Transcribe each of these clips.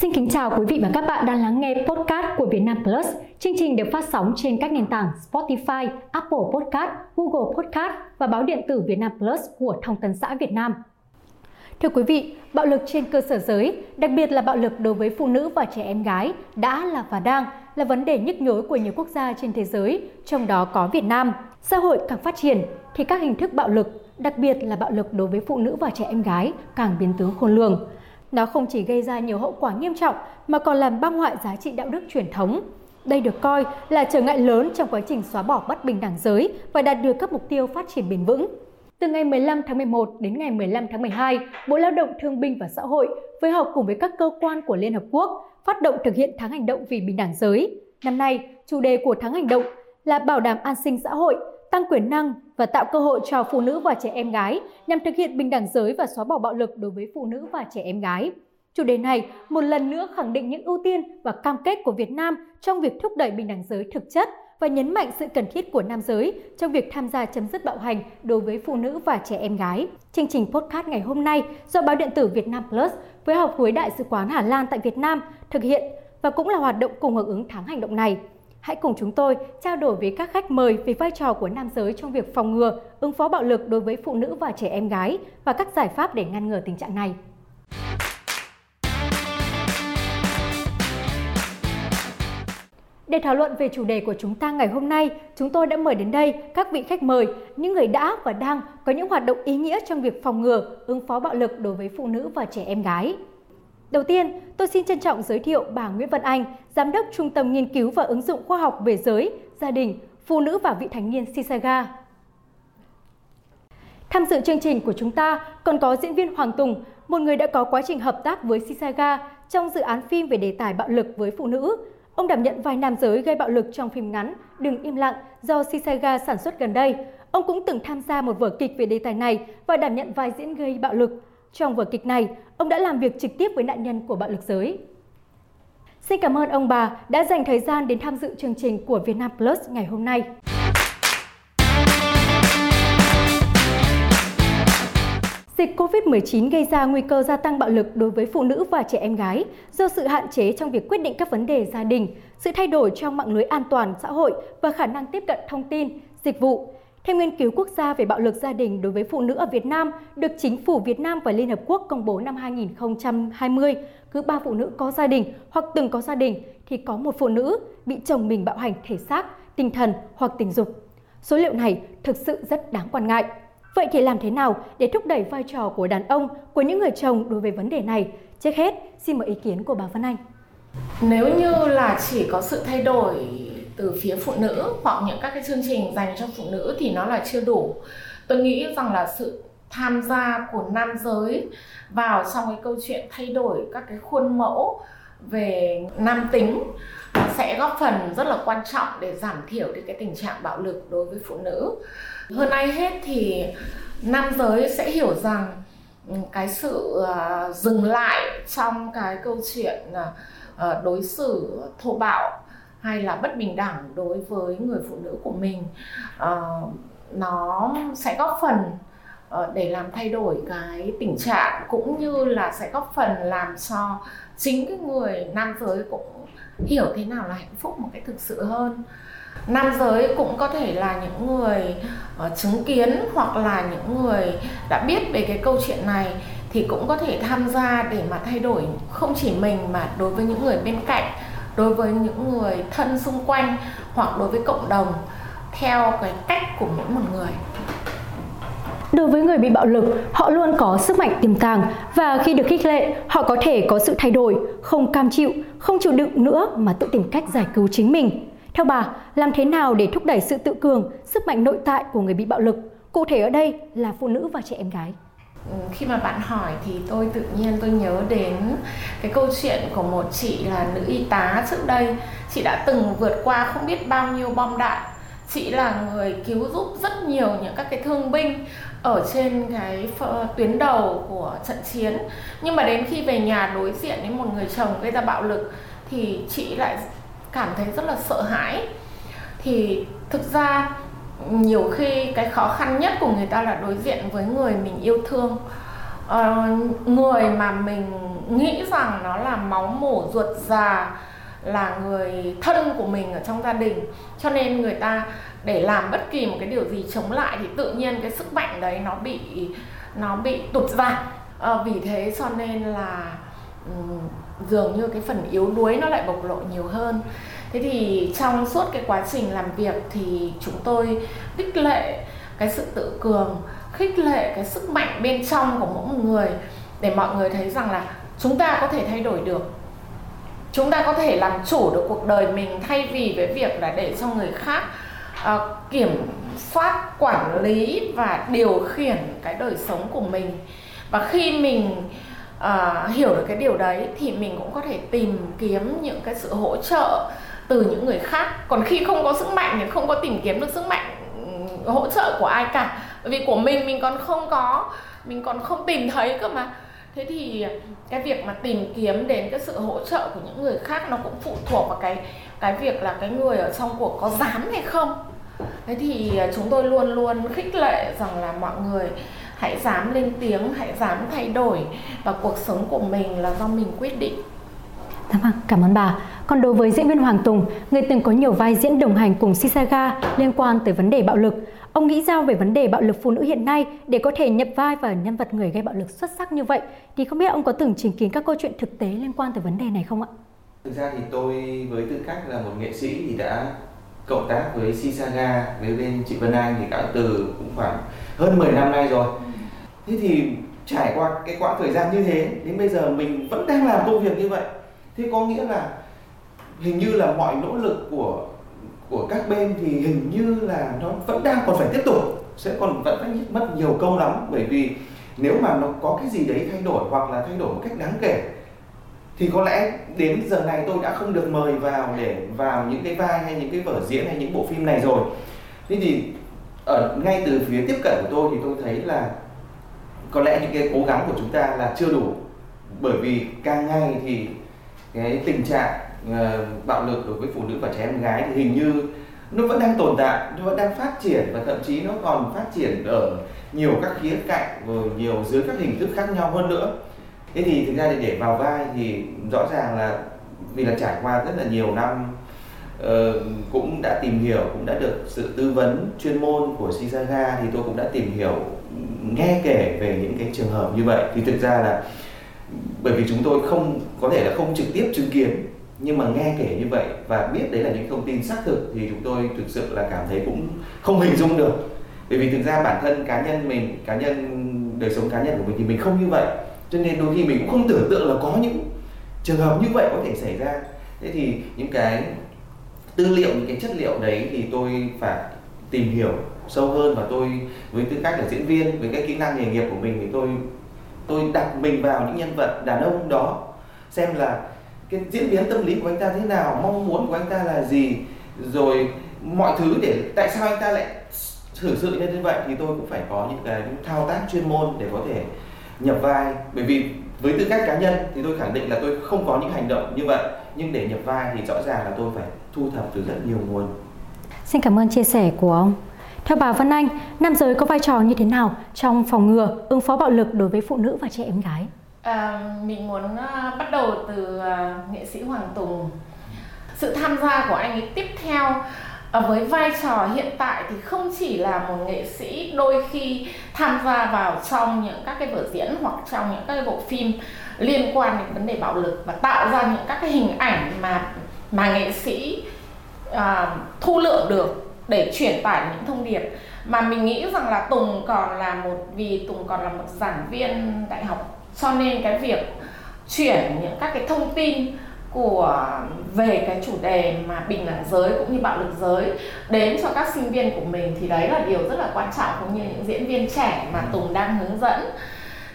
Xin kính chào quý vị và các bạn đang lắng nghe podcast của Vietnam Plus. Chương trình được phát sóng trên các nền tảng Spotify, Apple Podcast, Google Podcast và báo điện tử Vietnam Plus của Thông tấn xã Việt Nam. Thưa quý vị, bạo lực trên cơ sở giới, đặc biệt là bạo lực đối với phụ nữ và trẻ em gái đã là và đang là vấn đề nhức nhối của nhiều quốc gia trên thế giới, trong đó có Việt Nam. Xã hội càng phát triển thì các hình thức bạo lực, đặc biệt là bạo lực đối với phụ nữ và trẻ em gái càng biến tướng khôn lường. Nó không chỉ gây ra nhiều hậu quả nghiêm trọng mà còn làm băng hoại giá trị đạo đức truyền thống. Đây được coi là trở ngại lớn trong quá trình xóa bỏ bất bình đẳng giới và đạt được các mục tiêu phát triển bền vững. Từ ngày 15 tháng 11 đến ngày 15 tháng 12, Bộ Lao động Thương binh và Xã hội phối hợp cùng với các cơ quan của Liên Hợp Quốc phát động thực hiện tháng hành động vì bình đẳng giới. Năm nay, chủ đề của tháng hành động là bảo đảm an sinh xã hội, tăng quyền năng và tạo cơ hội cho phụ nữ và trẻ em gái nhằm thực hiện bình đẳng giới và xóa bỏ bạo lực đối với phụ nữ và trẻ em gái. Chủ đề này một lần nữa khẳng định những ưu tiên và cam kết của Việt Nam trong việc thúc đẩy bình đẳng giới thực chất và nhấn mạnh sự cần thiết của nam giới trong việc tham gia chấm dứt bạo hành đối với phụ nữ và trẻ em gái. Chương trình podcast ngày hôm nay do báo điện tử Việt Nam Plus phối hợp với Đại sứ quán Hà Lan tại Việt Nam thực hiện và cũng là hoạt động cùng hưởng ứng tháng hành động này. Hãy cùng chúng tôi trao đổi với các khách mời về vai trò của nam giới trong việc phòng ngừa, ứng phó bạo lực đối với phụ nữ và trẻ em gái và các giải pháp để ngăn ngừa tình trạng này. Để thảo luận về chủ đề của chúng ta ngày hôm nay, chúng tôi đã mời đến đây các vị khách mời, những người đã và đang có những hoạt động ý nghĩa trong việc phòng ngừa, ứng phó bạo lực đối với phụ nữ và trẻ em gái. Đầu tiên, tôi xin trân trọng giới thiệu bà Nguyễn Văn Anh, Giám đốc Trung tâm Nghiên cứu và Ứng dụng Khoa học về giới, gia đình, phụ nữ và vị thành niên Sisaga. Tham dự chương trình của chúng ta còn có diễn viên Hoàng Tùng, một người đã có quá trình hợp tác với Sisaga trong dự án phim về đề tài bạo lực với phụ nữ. Ông đảm nhận vai nam giới gây bạo lực trong phim ngắn Đừng im lặng do Sisaga sản xuất gần đây. Ông cũng từng tham gia một vở kịch về đề tài này và đảm nhận vai diễn gây bạo lực. Trong vở kịch này, ông đã làm việc trực tiếp với nạn nhân của bạo lực giới. Xin cảm ơn ông bà đã dành thời gian đến tham dự chương trình của Vietnam Plus ngày hôm nay. Dịch COVID-19 gây ra nguy cơ gia tăng bạo lực đối với phụ nữ và trẻ em gái do sự hạn chế trong việc quyết định các vấn đề gia đình, sự thay đổi trong mạng lưới an toàn xã hội và khả năng tiếp cận thông tin, dịch vụ, theo nghiên cứu quốc gia về bạo lực gia đình đối với phụ nữ ở Việt Nam được Chính phủ Việt Nam và Liên Hợp Quốc công bố năm 2020, cứ 3 phụ nữ có gia đình hoặc từng có gia đình thì có một phụ nữ bị chồng mình bạo hành thể xác, tinh thần hoặc tình dục. Số liệu này thực sự rất đáng quan ngại. Vậy thì làm thế nào để thúc đẩy vai trò của đàn ông, của những người chồng đối với vấn đề này? Trước hết, xin mời ý kiến của bà Vân Anh. Nếu như là chỉ có sự thay đổi từ phía phụ nữ hoặc những các cái chương trình dành cho phụ nữ thì nó là chưa đủ. Tôi nghĩ rằng là sự tham gia của nam giới vào trong cái câu chuyện thay đổi các cái khuôn mẫu về nam tính sẽ góp phần rất là quan trọng để giảm thiểu đi cái tình trạng bạo lực đối với phụ nữ. Hơn ai hết thì nam giới sẽ hiểu rằng ừ, cái sự à, dừng lại trong cái câu chuyện à, à, đối xử thô bạo hay là bất bình đẳng đối với người phụ nữ của mình uh, nó sẽ góp phần uh, để làm thay đổi cái tình trạng cũng như là sẽ góp phần làm cho chính cái người nam giới cũng hiểu thế nào là hạnh phúc một cách thực sự hơn. Nam giới cũng có thể là những người uh, chứng kiến hoặc là những người đã biết về cái câu chuyện này thì cũng có thể tham gia để mà thay đổi không chỉ mình mà đối với những người bên cạnh đối với những người thân xung quanh hoặc đối với cộng đồng theo cái cách của mỗi một người Đối với người bị bạo lực, họ luôn có sức mạnh tiềm tàng và khi được khích lệ, họ có thể có sự thay đổi, không cam chịu, không chịu đựng nữa mà tự tìm cách giải cứu chính mình. Theo bà, làm thế nào để thúc đẩy sự tự cường, sức mạnh nội tại của người bị bạo lực? Cụ thể ở đây là phụ nữ và trẻ em gái. Ừ, khi mà bạn hỏi thì tôi tự nhiên tôi nhớ đến cái câu chuyện của một chị là nữ y tá trước đây. Chị đã từng vượt qua không biết bao nhiêu bom đạn. Chị là người cứu giúp rất nhiều những các cái thương binh ở trên cái tuyến đầu của trận chiến. Nhưng mà đến khi về nhà đối diện với một người chồng gây ra bạo lực thì chị lại cảm thấy rất là sợ hãi. Thì thực ra nhiều khi cái khó khăn nhất của người ta là đối diện với người mình yêu thương. Uh, người mà mình nghĩ rằng nó là máu mổ ruột già là người thân của mình ở trong gia đình. Cho nên người ta để làm bất kỳ một cái điều gì chống lại thì tự nhiên cái sức mạnh đấy nó bị nó bị tụt giảm. À, vì thế cho nên là um, dường như cái phần yếu đuối nó lại bộc lộ nhiều hơn thế thì trong suốt cái quá trình làm việc thì chúng tôi khích lệ cái sự tự cường khích lệ cái sức mạnh bên trong của mỗi một người để mọi người thấy rằng là chúng ta có thể thay đổi được. Chúng ta có thể làm chủ được cuộc đời mình thay vì với việc là để cho người khác uh, kiểm soát quản lý và điều khiển cái đời sống của mình. Và khi mình uh, hiểu được cái điều đấy thì mình cũng có thể tìm kiếm những cái sự hỗ trợ từ những người khác. Còn khi không có sức mạnh thì không có tìm kiếm được sức mạnh ừ, hỗ trợ của ai cả. Bởi vì của mình mình còn không có mình còn không tìm thấy cơ mà. Thế thì cái việc mà tìm kiếm đến cái sự hỗ trợ của những người khác nó cũng phụ thuộc vào cái cái việc là cái người ở trong cuộc có dám hay không. Thế thì à, chúng tôi luôn luôn khích lệ rằng là mọi người hãy dám lên tiếng hãy dám thay đổi và cuộc sống của mình là do mình quyết định. Dạ vâng, cảm ơn bà. Còn đối với diễn viên Hoàng Tùng, người từng có nhiều vai diễn đồng hành cùng Sisaga liên quan tới vấn đề bạo lực, ông nghĩ sao về vấn đề bạo lực phụ nữ hiện nay để có thể nhập vai vào nhân vật người gây bạo lực xuất sắc như vậy? Thì không biết ông có từng chứng kiến các câu chuyện thực tế liên quan tới vấn đề này không ạ? Thực ra thì tôi với tư cách là một nghệ sĩ thì đã cộng tác với Sisaga với bên chị Vân Anh thì đã từ cũng khoảng hơn 10 năm nay rồi. Thế thì trải qua cái quãng thời gian như thế đến bây giờ mình vẫn đang làm công việc như vậy thế có nghĩa là hình như là mọi nỗ lực của của các bên thì hình như là nó vẫn đang còn phải tiếp tục, sẽ còn vẫn phải mất nhiều công lắm. Bởi vì nếu mà nó có cái gì đấy thay đổi hoặc là thay đổi một cách đáng kể, thì có lẽ đến giờ này tôi đã không được mời vào để vào những cái vai hay những cái vở diễn hay những bộ phim này rồi. Thế thì ở ngay từ phía tiếp cận của tôi thì tôi thấy là có lẽ những cái cố gắng của chúng ta là chưa đủ. Bởi vì càng ngày thì cái tình trạng Ờ, bạo lực đối với phụ nữ và trẻ em gái thì hình như nó vẫn đang tồn tại nó vẫn đang phát triển và thậm chí nó còn phát triển ở nhiều các khía cạnh rồi nhiều dưới các hình thức khác nhau hơn nữa. Thế thì thực ra để vào vai thì rõ ràng là vì là trải qua rất là nhiều năm uh, cũng đã tìm hiểu cũng đã được sự tư vấn chuyên môn của Shizaga thì tôi cũng đã tìm hiểu nghe kể về những cái trường hợp như vậy. Thì thực ra là bởi vì chúng tôi không có thể là không trực tiếp chứng kiến nhưng mà nghe kể như vậy và biết đấy là những thông tin xác thực thì chúng tôi thực sự là cảm thấy cũng không hình dung được. Bởi vì thực ra bản thân cá nhân mình, cá nhân, đời sống cá nhân của mình thì mình không như vậy. Cho nên đôi khi mình cũng không tưởng tượng là có những trường hợp như vậy có thể xảy ra. Thế thì những cái tư liệu, những cái chất liệu đấy thì tôi phải tìm hiểu sâu hơn và tôi, với tư cách là diễn viên, với cái kỹ năng nghề nghiệp của mình thì tôi tôi đặt mình vào những nhân vật đàn ông đó, xem là cái diễn biến tâm lý của anh ta thế nào mong muốn của anh ta là gì rồi mọi thứ để tại sao anh ta lại thử sự như vậy thì tôi cũng phải có những cái thao tác chuyên môn để có thể nhập vai bởi vì với tư cách cá nhân thì tôi khẳng định là tôi không có những hành động như vậy nhưng để nhập vai thì rõ ràng là tôi phải thu thập từ rất nhiều nguồn Xin cảm ơn chia sẻ của ông. Theo bà Vân Anh, nam giới có vai trò như thế nào trong phòng ngừa, ứng phó bạo lực đối với phụ nữ và trẻ em gái? À, mình muốn uh, bắt đầu từ uh, nghệ sĩ Hoàng Tùng. Sự tham gia của anh ấy tiếp theo uh, với vai trò hiện tại thì không chỉ là một nghệ sĩ đôi khi tham gia vào trong những các cái vở diễn hoặc trong những các cái bộ phim liên quan đến vấn đề bạo lực và tạo ra những các cái hình ảnh mà mà nghệ sĩ à, thu lượng được để truyền tải những thông điệp mà mình nghĩ rằng là Tùng còn là một vì Tùng còn là một giảng viên đại học cho nên cái việc chuyển những các cái thông tin của về cái chủ đề mà bình đẳng giới cũng như bạo lực giới đến cho các sinh viên của mình thì đấy là điều rất là quan trọng cũng như những diễn viên trẻ mà Tùng đang hướng dẫn.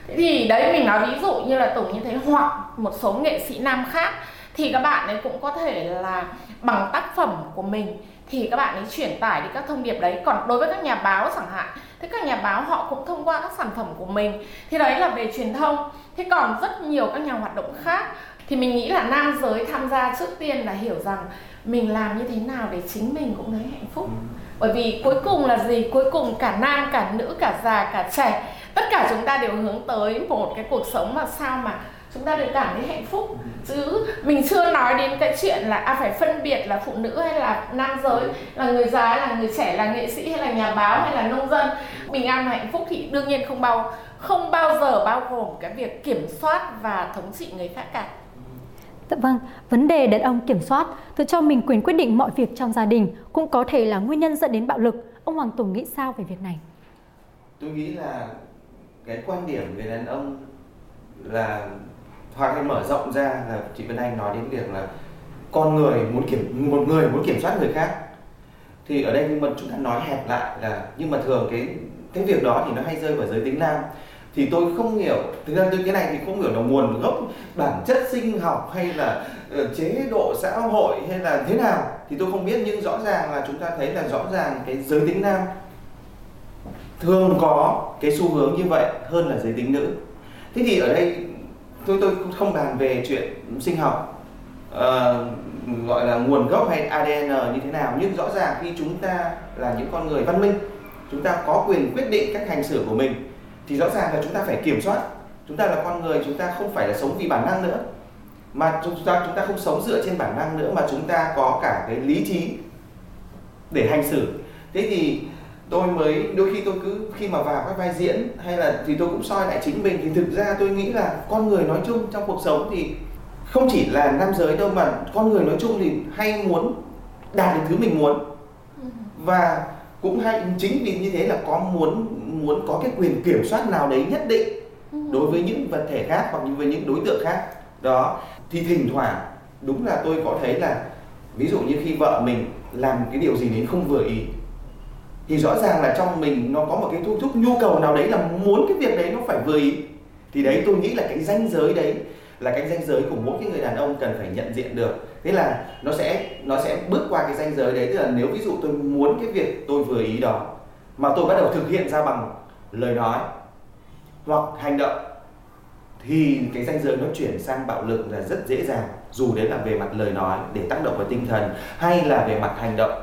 Thế thì đấy mình nói ví dụ như là Tùng như thế hoặc một số nghệ sĩ nam khác thì các bạn ấy cũng có thể là bằng tác phẩm của mình thì các bạn ấy truyền tải đi các thông điệp đấy. Còn đối với các nhà báo chẳng hạn thì các nhà báo họ cũng thông qua các sản phẩm của mình. Thì đấy là về truyền thông. Thế còn rất nhiều các nhà hoạt động khác thì mình nghĩ là nam giới tham gia trước tiên là hiểu rằng mình làm như thế nào để chính mình cũng thấy hạnh phúc. Ừ. bởi vì cuối cùng là gì? Cuối cùng cả nam cả nữ cả già cả trẻ tất cả chúng ta đều hướng tới một cái cuộc sống mà sao mà chúng ta đều cảm thấy hạnh phúc. Chứ mình chưa nói đến cái chuyện là à, phải phân biệt là phụ nữ hay là nam giới là người già là người trẻ là nghệ sĩ hay là nhà báo hay là nông dân. Bình an và hạnh phúc thì đương nhiên không bao không bao giờ bao gồm cái việc kiểm soát và thống trị người khác cả. Dạ vâng, vấn đề đàn ông kiểm soát, tự cho mình quyền quyết định mọi việc trong gia đình cũng có thể là nguyên nhân dẫn đến bạo lực. Ông Hoàng Tùng nghĩ sao về việc này? Tôi nghĩ là cái quan điểm về đàn ông là hoặc hay mở rộng ra là chị Vân Anh nói đến việc là con người muốn kiểm, một người muốn kiểm soát người khác. Thì ở đây nhưng mà chúng ta nói hẹp lại là, nhưng mà thường cái cái việc đó thì nó hay rơi vào giới tính nam. Thì tôi không hiểu, thực ra cái này thì không hiểu là nguồn gốc bản chất sinh học hay là ờ, chế độ xã hội hay là thế nào. Thì tôi không biết, nhưng rõ ràng là chúng ta thấy là rõ ràng cái giới tính nam thường có cái xu hướng như vậy hơn là giới tính nữ. Thế thì ở đây tôi tôi không bàn về chuyện sinh học uh, gọi là nguồn gốc hay ADN như thế nào nhưng rõ ràng khi chúng ta là những con người văn minh chúng ta có quyền quyết định các hành xử của mình thì rõ ràng là chúng ta phải kiểm soát. Chúng ta là con người chúng ta không phải là sống vì bản năng nữa. Mà chúng ta chúng ta không sống dựa trên bản năng nữa mà chúng ta có cả cái lý trí để hành xử. Thế thì tôi mới đôi khi tôi cứ khi mà vào các vai diễn hay là thì tôi cũng soi lại chính mình thì thực ra tôi nghĩ là con người nói chung trong cuộc sống thì không chỉ là nam giới đâu mà con người nói chung thì hay muốn đạt được thứ mình muốn ừ. và cũng hay chính vì như thế là có muốn muốn có cái quyền kiểm soát nào đấy nhất định ừ. đối với những vật thể khác hoặc với những đối tượng khác đó thì thỉnh thoảng đúng là tôi có thấy là ví dụ như khi vợ mình làm cái điều gì đấy không vừa ý thì rõ ràng là trong mình nó có một cái thu thúc, nhu cầu nào đấy là muốn cái việc đấy nó phải vừa ý. Thì đấy, tôi nghĩ là cái ranh giới đấy là cái ranh giới của mỗi cái người đàn ông cần phải nhận diện được. Thế là nó sẽ nó sẽ bước qua cái ranh giới đấy. Tức là nếu ví dụ tôi muốn cái việc tôi vừa ý đó, mà tôi bắt đầu thực hiện ra bằng lời nói hoặc hành động, thì cái ranh giới nó chuyển sang bạo lực là rất dễ dàng. Dù đấy là về mặt lời nói để tác động vào tinh thần, hay là về mặt hành động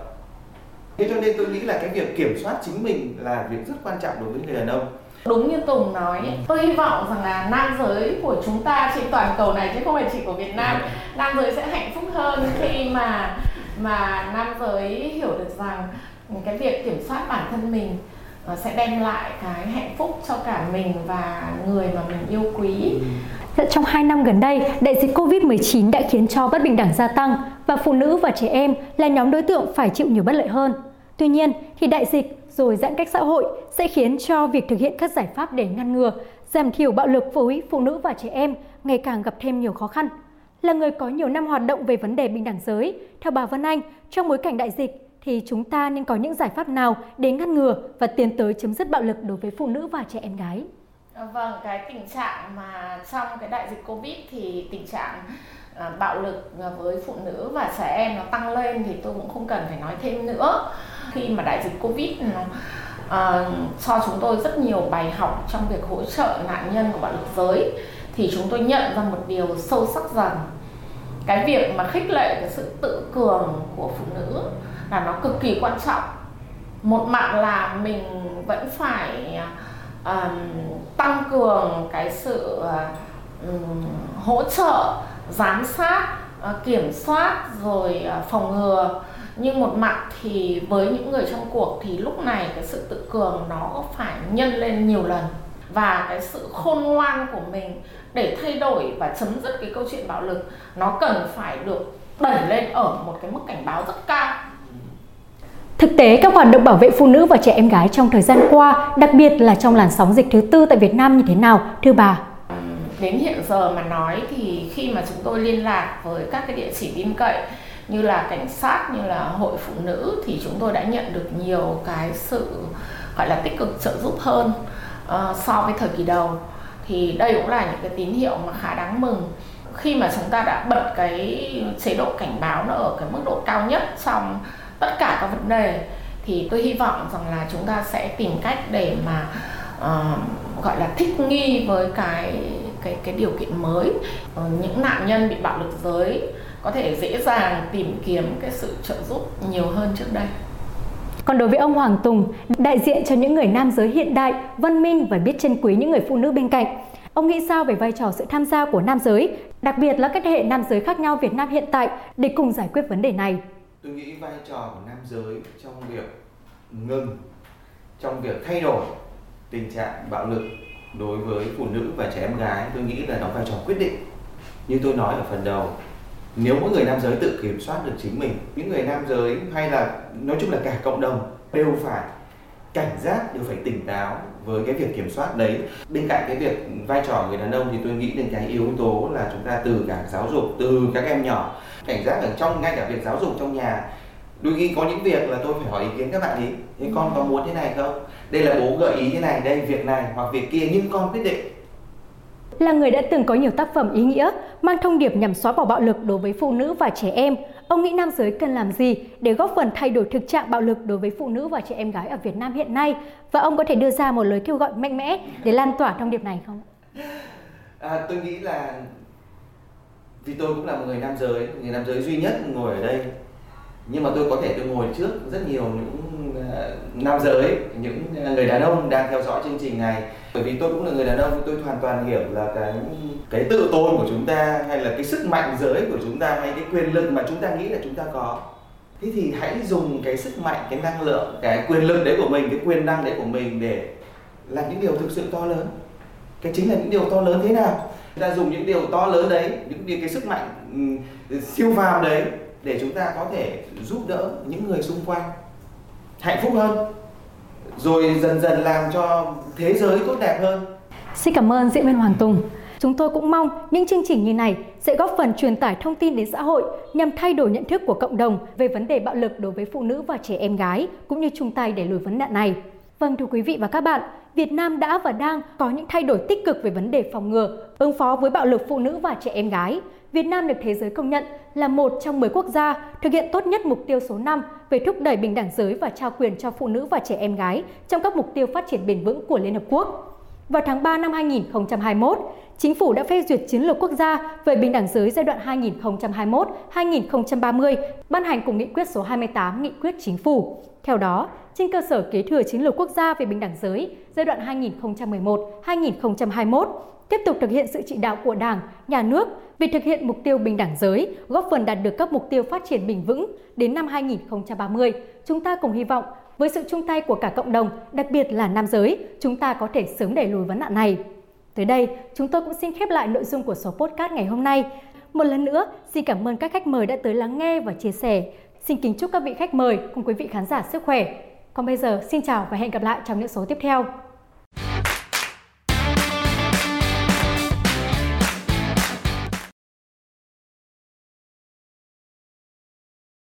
thế cho nên tôi nghĩ là cái việc kiểm soát chính mình là việc rất quan trọng đối với người đàn ông Đúng như Tùng nói, ừ. tôi hy vọng rằng là nam giới của chúng ta trên toàn cầu này chứ không phải chỉ của Việt Nam, ừ. nam giới sẽ hạnh phúc hơn khi mà mà nam giới hiểu được rằng cái việc kiểm soát bản thân mình ờ, sẽ đem lại cái hạnh phúc cho cả mình và người mà mình yêu quý. Trong 2 năm gần đây, đại dịch Covid-19 đã khiến cho bất bình đẳng gia tăng và phụ nữ và trẻ em là nhóm đối tượng phải chịu nhiều bất lợi hơn. Tuy nhiên, thì đại dịch rồi giãn cách xã hội sẽ khiến cho việc thực hiện các giải pháp để ngăn ngừa, giảm thiểu bạo lực với phụ nữ và trẻ em ngày càng gặp thêm nhiều khó khăn. Là người có nhiều năm hoạt động về vấn đề bình đẳng giới, theo bà Vân Anh, trong bối cảnh đại dịch thì chúng ta nên có những giải pháp nào để ngăn ngừa và tiến tới chấm dứt bạo lực đối với phụ nữ và trẻ em gái? Vâng, cái tình trạng mà trong cái đại dịch Covid thì tình trạng À, bạo lực với phụ nữ và trẻ em nó tăng lên thì tôi cũng không cần phải nói thêm nữa. Khi mà đại dịch covid nó uh, cho chúng tôi rất nhiều bài học trong việc hỗ trợ nạn nhân của bạo lực giới thì chúng tôi nhận ra một điều sâu sắc rằng cái việc mà khích lệ cái sự tự cường của phụ nữ là nó cực kỳ quan trọng. Một mặt là mình vẫn phải um, tăng cường cái sự um, hỗ trợ giám sát ờ, kiểm soát rồi ờ, phòng ngừa. Nhưng một mặt thì với những người trong cuộc thì lúc này cái sự tự cường nó phải nhân lên nhiều lần. Và cái sự khôn ngoan của mình để thay đổi và chấm dứt cái câu chuyện bạo lực nó cần phải được đẩy lên ở một cái mức cảnh báo rất cao. Thực tế, các hoạt động bảo vệ phụ nữ và trẻ em gái trong thời gian qua, đặc biệt là trong làn sóng dịch thứ tư tại Việt Nam như thế nào, thưa bà? Đến hiện giờ mà nói thì khi mà chúng tôi liên lạc với các cái địa chỉ tin cậy như là cảnh sát như là hội phụ nữ thì chúng tôi đã nhận được nhiều cái sự gọi là tích cực trợ giúp hơn uh, so với thời kỳ đầu. Thì đây cũng là những cái tín hiệu mà khá đáng mừng. Khi mà chúng ta đã bật cái chế độ cảnh báo nó ở cái mức độ cao nhất trong tất cả các vấn đề thì tôi hy vọng rằng là chúng ta sẽ tìm cách để mà uh, gọi là thích nghi với cái cái cái điều kiện mới uh, những nạn nhân bị bạo lực giới có thể dễ dàng tìm kiếm cái sự trợ giúp nhiều hơn trước đây Còn đối với ông Hoàng Tùng, đại diện cho những người nam giới hiện đại, văn minh và biết trân quý những người phụ nữ bên cạnh, Ông nghĩ sao về vai trò sự tham gia của nam giới, đặc biệt là các thế hệ nam giới khác nhau Việt Nam hiện tại để cùng giải quyết vấn đề này? Tôi nghĩ vai trò của nam giới trong việc ngừng, trong việc thay đổi tình trạng bạo lực đối với phụ nữ và trẻ em gái, tôi nghĩ là đóng vai trò quyết định. Như tôi nói ở phần đầu, nếu mỗi người nam giới tự kiểm soát được chính mình, những người nam giới hay là nói chung là cả cộng đồng đều phải cảnh giác đều phải tỉnh táo với cái việc kiểm soát đấy. Bên cạnh cái việc vai trò người đàn ông thì tôi nghĩ đến cái yếu tố là chúng ta từ cả giáo dục từ các em nhỏ cảnh giác ở trong ngay cả việc giáo dục trong nhà. Đôi khi có những việc là tôi phải hỏi ý kiến các bạn ý thế con có muốn thế này không? Đây là bố gợi ý thế này đây việc này hoặc việc kia nhưng con quyết định là người đã từng có nhiều tác phẩm ý nghĩa mang thông điệp nhằm xóa bỏ bạo lực đối với phụ nữ và trẻ em. Ông nghĩ nam giới cần làm gì để góp phần thay đổi thực trạng bạo lực đối với phụ nữ và trẻ em gái ở Việt Nam hiện nay? Và ông có thể đưa ra một lời kêu gọi mạnh mẽ để lan tỏa thông điệp này không? À, tôi nghĩ là vì tôi cũng là một người nam giới, người nam giới duy nhất ngồi ở đây nhưng mà tôi có thể tôi ngồi trước rất nhiều những uh, nam giới những ờ, người đàn ông đang theo dõi chương trình này. Bởi vì tôi cũng là người đàn ông tôi hoàn toàn hiểu là cái cái tự tôn của chúng ta hay là cái sức mạnh giới của chúng ta hay cái quyền lực mà chúng ta nghĩ là chúng ta có. Thế thì hãy dùng cái sức mạnh cái năng lượng cái quyền lực đấy của mình cái quyền năng đấy của mình để làm những điều thực sự to lớn. Cái chính là những điều to lớn thế nào? Chúng ta dùng những điều to lớn đấy những cái sức mạnh um, siêu phàm đấy để chúng ta có thể giúp đỡ những người xung quanh hạnh phúc hơn rồi dần dần làm cho thế giới tốt đẹp hơn. Xin cảm ơn diễn viên Hoàng Tùng. Chúng tôi cũng mong những chương trình như này sẽ góp phần truyền tải thông tin đến xã hội nhằm thay đổi nhận thức của cộng đồng về vấn đề bạo lực đối với phụ nữ và trẻ em gái cũng như chung tay để lùi vấn nạn này. Vâng thưa quý vị và các bạn, Việt Nam đã và đang có những thay đổi tích cực về vấn đề phòng ngừa, ứng phó với bạo lực phụ nữ và trẻ em gái. Việt Nam được thế giới công nhận là một trong 10 quốc gia thực hiện tốt nhất mục tiêu số 5 về thúc đẩy bình đẳng giới và trao quyền cho phụ nữ và trẻ em gái trong các mục tiêu phát triển bền vững của Liên Hợp Quốc. Vào tháng 3 năm 2021, Chính phủ đã phê duyệt chiến lược quốc gia về bình đẳng giới giai đoạn 2021-2030, ban hành cùng nghị quyết số 28 nghị quyết chính phủ. Theo đó, trên cơ sở kế thừa chiến lược quốc gia về bình đẳng giới giai đoạn 2011-2021, tiếp tục thực hiện sự chỉ đạo của Đảng, Nhà nước về thực hiện mục tiêu bình đẳng giới, góp phần đạt được các mục tiêu phát triển bền vững đến năm 2030. Chúng ta cùng hy vọng với sự chung tay của cả cộng đồng, đặc biệt là nam giới, chúng ta có thể sớm đẩy lùi vấn nạn này. Tới đây, chúng tôi cũng xin khép lại nội dung của số podcast ngày hôm nay. Một lần nữa, xin cảm ơn các khách mời đã tới lắng nghe và chia sẻ. Xin kính chúc các vị khách mời cùng quý vị khán giả sức khỏe. Còn bây giờ, xin chào và hẹn gặp lại trong những số tiếp theo.